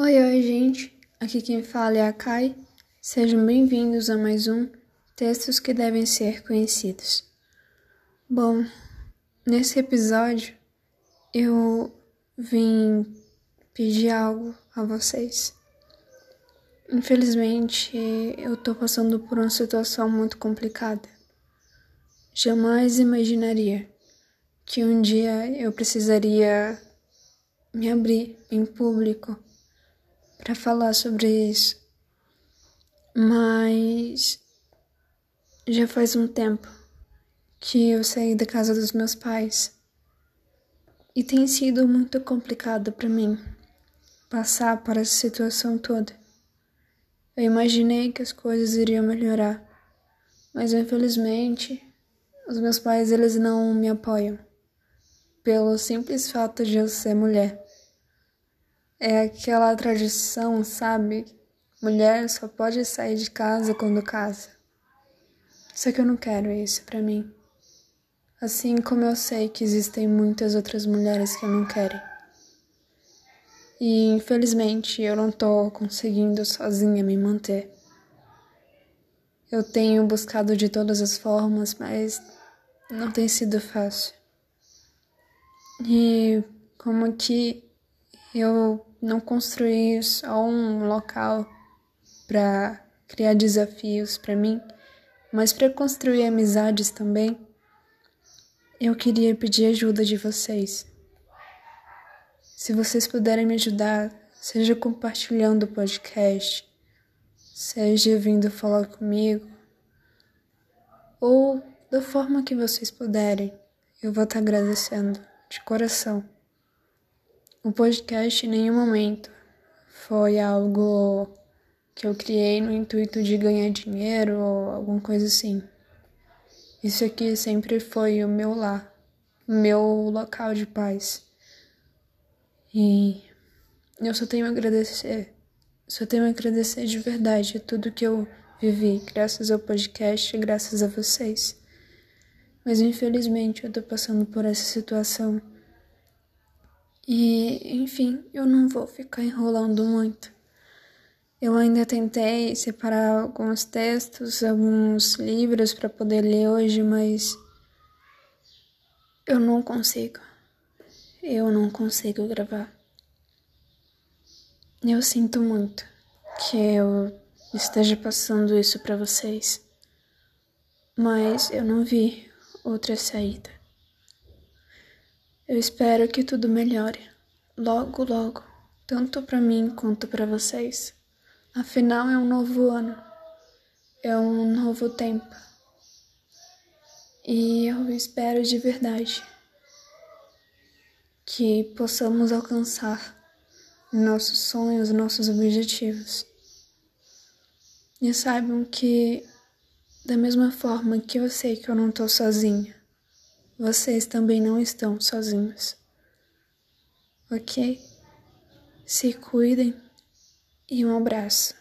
Oi, oi, gente. Aqui quem fala é a Kai. Sejam bem-vindos a mais um Textos que devem ser conhecidos. Bom, nesse episódio eu vim pedir algo a vocês. Infelizmente, eu tô passando por uma situação muito complicada. Jamais imaginaria que um dia eu precisaria me abrir em público para falar sobre isso. Mas já faz um tempo que eu saí da casa dos meus pais e tem sido muito complicado para mim passar por essa situação toda. Eu imaginei que as coisas iriam melhorar, mas infelizmente os meus pais eles não me apoiam pelo simples fato de eu ser mulher. É aquela tradição, sabe? Mulher só pode sair de casa quando casa. Só que eu não quero isso para mim. Assim como eu sei que existem muitas outras mulheres que não querem. E infelizmente eu não tô conseguindo sozinha me manter. Eu tenho buscado de todas as formas, mas não tem sido fácil. E como que eu não construí só um local para criar desafios para mim, mas para construir amizades também, eu queria pedir ajuda de vocês. Se vocês puderem me ajudar, seja compartilhando o podcast, seja vindo falar comigo, ou da forma que vocês puderem, eu vou estar agradecendo de coração. O podcast em nenhum momento foi algo que eu criei no intuito de ganhar dinheiro ou alguma coisa assim. Isso aqui sempre foi o meu lar, o meu local de paz. E eu só tenho a agradecer, só tenho a agradecer de verdade tudo que eu vivi, graças ao podcast e graças a vocês. Mas infelizmente eu tô passando por essa situação e, enfim, eu não vou ficar enrolando muito. Eu ainda tentei separar alguns textos, alguns livros para poder ler hoje, mas eu não consigo. Eu não consigo gravar. Eu sinto muito que eu esteja passando isso para vocês, mas eu não vi outra saída. Eu espero que tudo melhore, logo, logo, tanto para mim quanto para vocês. Afinal, é um novo ano, é um novo tempo. E eu espero de verdade que possamos alcançar nossos sonhos, nossos objetivos. E saibam que, da mesma forma que eu sei que eu não tô sozinha, vocês também não estão sozinhos. Ok? Se cuidem e um abraço.